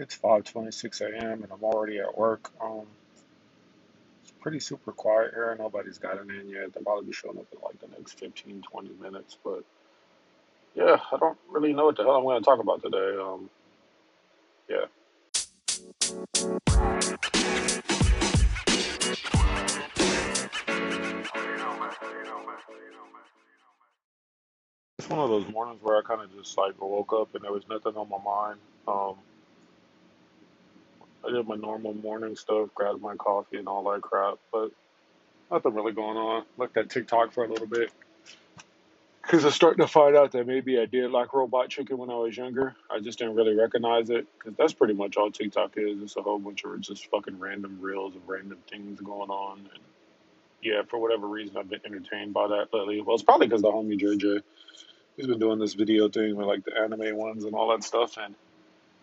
It's 5:26 a.m. and I'm already at work. Um, it's pretty super quiet here. Nobody's gotten in yet. They'll probably be showing up in like the next 15, 20 minutes. But yeah, I don't really know what the hell I'm going to talk about today. Um, yeah. It's one of those mornings where I kind of just like woke up and there was nothing on my mind. Um, I did my normal morning stuff, grabbed my coffee and all that crap, but nothing really going on. Looked at TikTok for a little bit because I'm starting to find out that maybe I did like robot chicken when I was younger. I just didn't really recognize it because that's pretty much all TikTok is. It's a whole bunch of just fucking random reels of random things going on. And yeah, for whatever reason, I've been entertained by that lately. Well, it's probably because the homie JJ, he's been doing this video thing with like the anime ones and all that stuff. And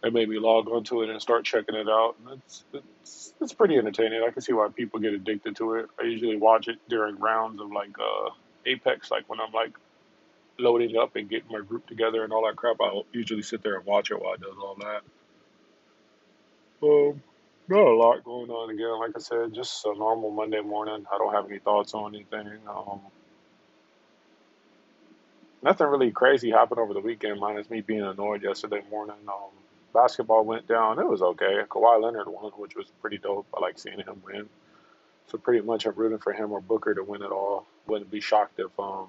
it made me log onto it and start checking it out. And it's, it's, it's pretty entertaining. I can see why people get addicted to it. I usually watch it during rounds of like uh, Apex, like when I'm like loading up and getting my group together and all that crap. I'll usually sit there and watch it while it does all that. Um, not a lot going on again. Like I said, just a normal Monday morning. I don't have any thoughts on anything. Um, nothing really crazy happened over the weekend, minus me being annoyed yesterday morning. Um, basketball went down. It was okay. Kawhi Leonard won, which was pretty dope. I like seeing him win. So pretty much I'm rooting for him or Booker to win it all. Wouldn't be shocked if um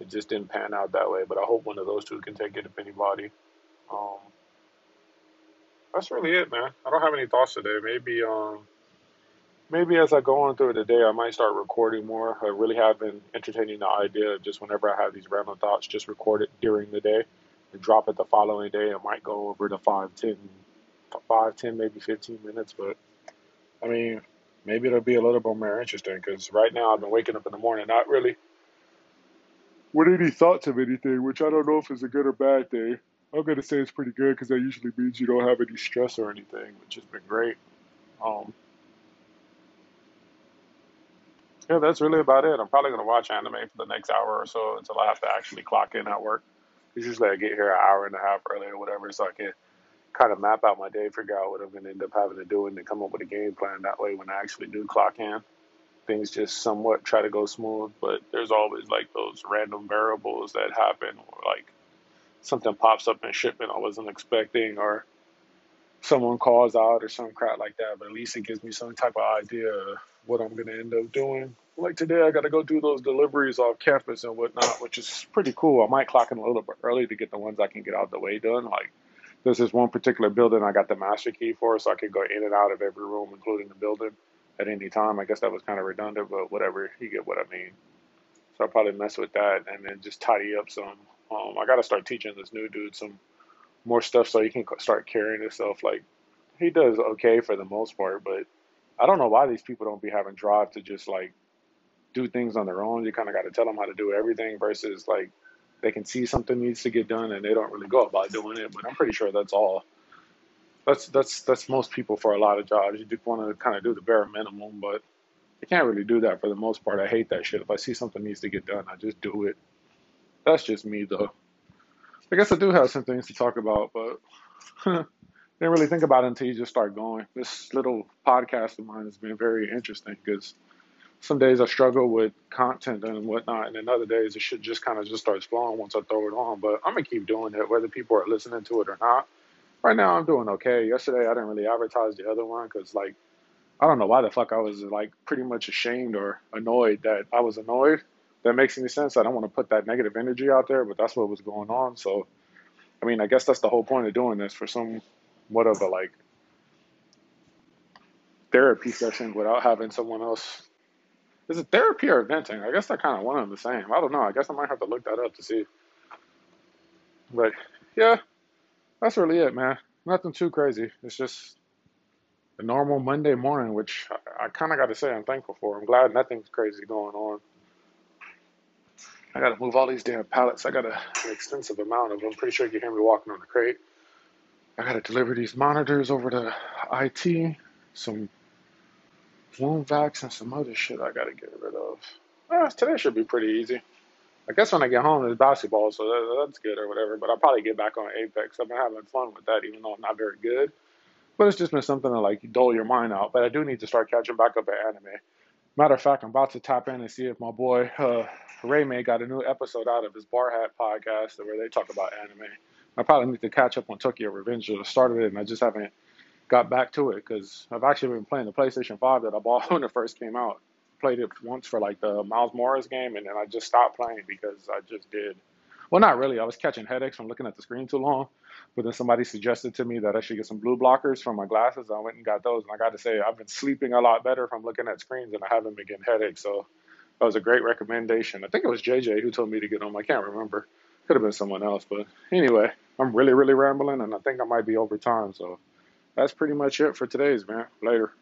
it just didn't pan out that way. But I hope one of those two can take it if anybody. Um, that's really it, man. I don't have any thoughts today. Maybe um maybe as I go on through the day, I might start recording more. I really have been entertaining the idea of just whenever I have these random thoughts, just record it during the day and drop it the following day. It might go over to 5, 10, 5, 10, maybe 15 minutes. But I mean, maybe it'll be a little bit more interesting because right now I've been waking up in the morning, not really with any thoughts of anything, which I don't know if it's a good or bad thing. I'm gonna say it's pretty good because that usually means you don't have any stress or anything, which has been great. Um, yeah, that's really about it. I'm probably gonna watch anime for the next hour or so until I have to actually clock in at work. 'Cause Usually I get here an hour and a half early or whatever, so I can kind of map out my day, figure out what I'm gonna end up having to do, and then come up with a game plan. That way, when I actually do clock in, things just somewhat try to go smooth. But there's always like those random variables that happen, or like something pops up in shipment I wasn't expecting, or someone calls out or some crap like that. But at least it gives me some type of idea of what I'm gonna end up doing. Like today, I got to go do those deliveries off campus and whatnot, which is pretty cool. I might clock in a little bit early to get the ones I can get out of the way done. Like there's this one particular building I got the master key for, so I can go in and out of every room, including the building, at any time. I guess that was kind of redundant, but whatever. You get what I mean. So I'll probably mess with that and then just tidy up some. Um, I got to start teaching this new dude some more stuff so he can start carrying himself. Like he does okay for the most part, but I don't know why these people don't be having drive to just like do things on their own. You kind of got to tell them how to do everything versus like they can see something needs to get done and they don't really go about doing it. But I'm pretty sure that's all. That's that's that's most people for a lot of jobs. You just want to kind of do the bare minimum, but you can't really do that for the most part. I hate that shit. If I see something needs to get done, I just do it. That's just me though. I guess I do have some things to talk about, but didn't really think about it until you just start going. This little podcast of mine has been very interesting because some days I struggle with content and whatnot, and then other days it should just kind of just starts flowing once I throw it on. But I'm gonna keep doing it, whether people are listening to it or not. Right now, I'm doing okay. Yesterday, I didn't really advertise the other one because, like, I don't know why the fuck I was like pretty much ashamed or annoyed that I was annoyed. That makes any sense. I don't want to put that negative energy out there, but that's what was going on. So, I mean, I guess that's the whole point of doing this for somewhat of a like therapy session without having someone else. Is it therapy or venting? I guess they're kind of one and the same. I don't know. I guess I might have to look that up to see. But yeah, that's really it, man. Nothing too crazy. It's just a normal Monday morning, which I, I kind of got to say I'm thankful for. I'm glad nothing's crazy going on. I got to move all these damn pallets. I got a, an extensive amount of them. I'm pretty sure you can hear me walking on the crate. I got to deliver these monitors over to IT, some vacs, and some other shit I got to get rid of. Uh, today should be pretty easy. I guess when I get home, there's basketball, so that, that's good or whatever. But I'll probably get back on Apex. I've been having fun with that, even though I'm not very good. But it's just been something to like dull your mind out. But I do need to start catching back up at anime. Matter of fact, I'm about to tap in and see if my boy uh, Ray May got a new episode out of his Bar Hat podcast where they talk about anime. I probably need to catch up on Tokyo Revenge. I started it and I just haven't got back to it because I've actually been playing the PlayStation 5 that I bought when it first came out. Played it once for like the Miles Morales game and then I just stopped playing because I just did. Well, not really. I was catching headaches from looking at the screen too long. But then somebody suggested to me that I should get some blue blockers for my glasses. I went and got those. And I got to say, I've been sleeping a lot better from looking at screens and I haven't been getting headaches. So that was a great recommendation. I think it was JJ who told me to get them. I can't remember. Could have been someone else. But anyway, I'm really, really rambling and I think I might be over time. So that's pretty much it for today's, man. Later.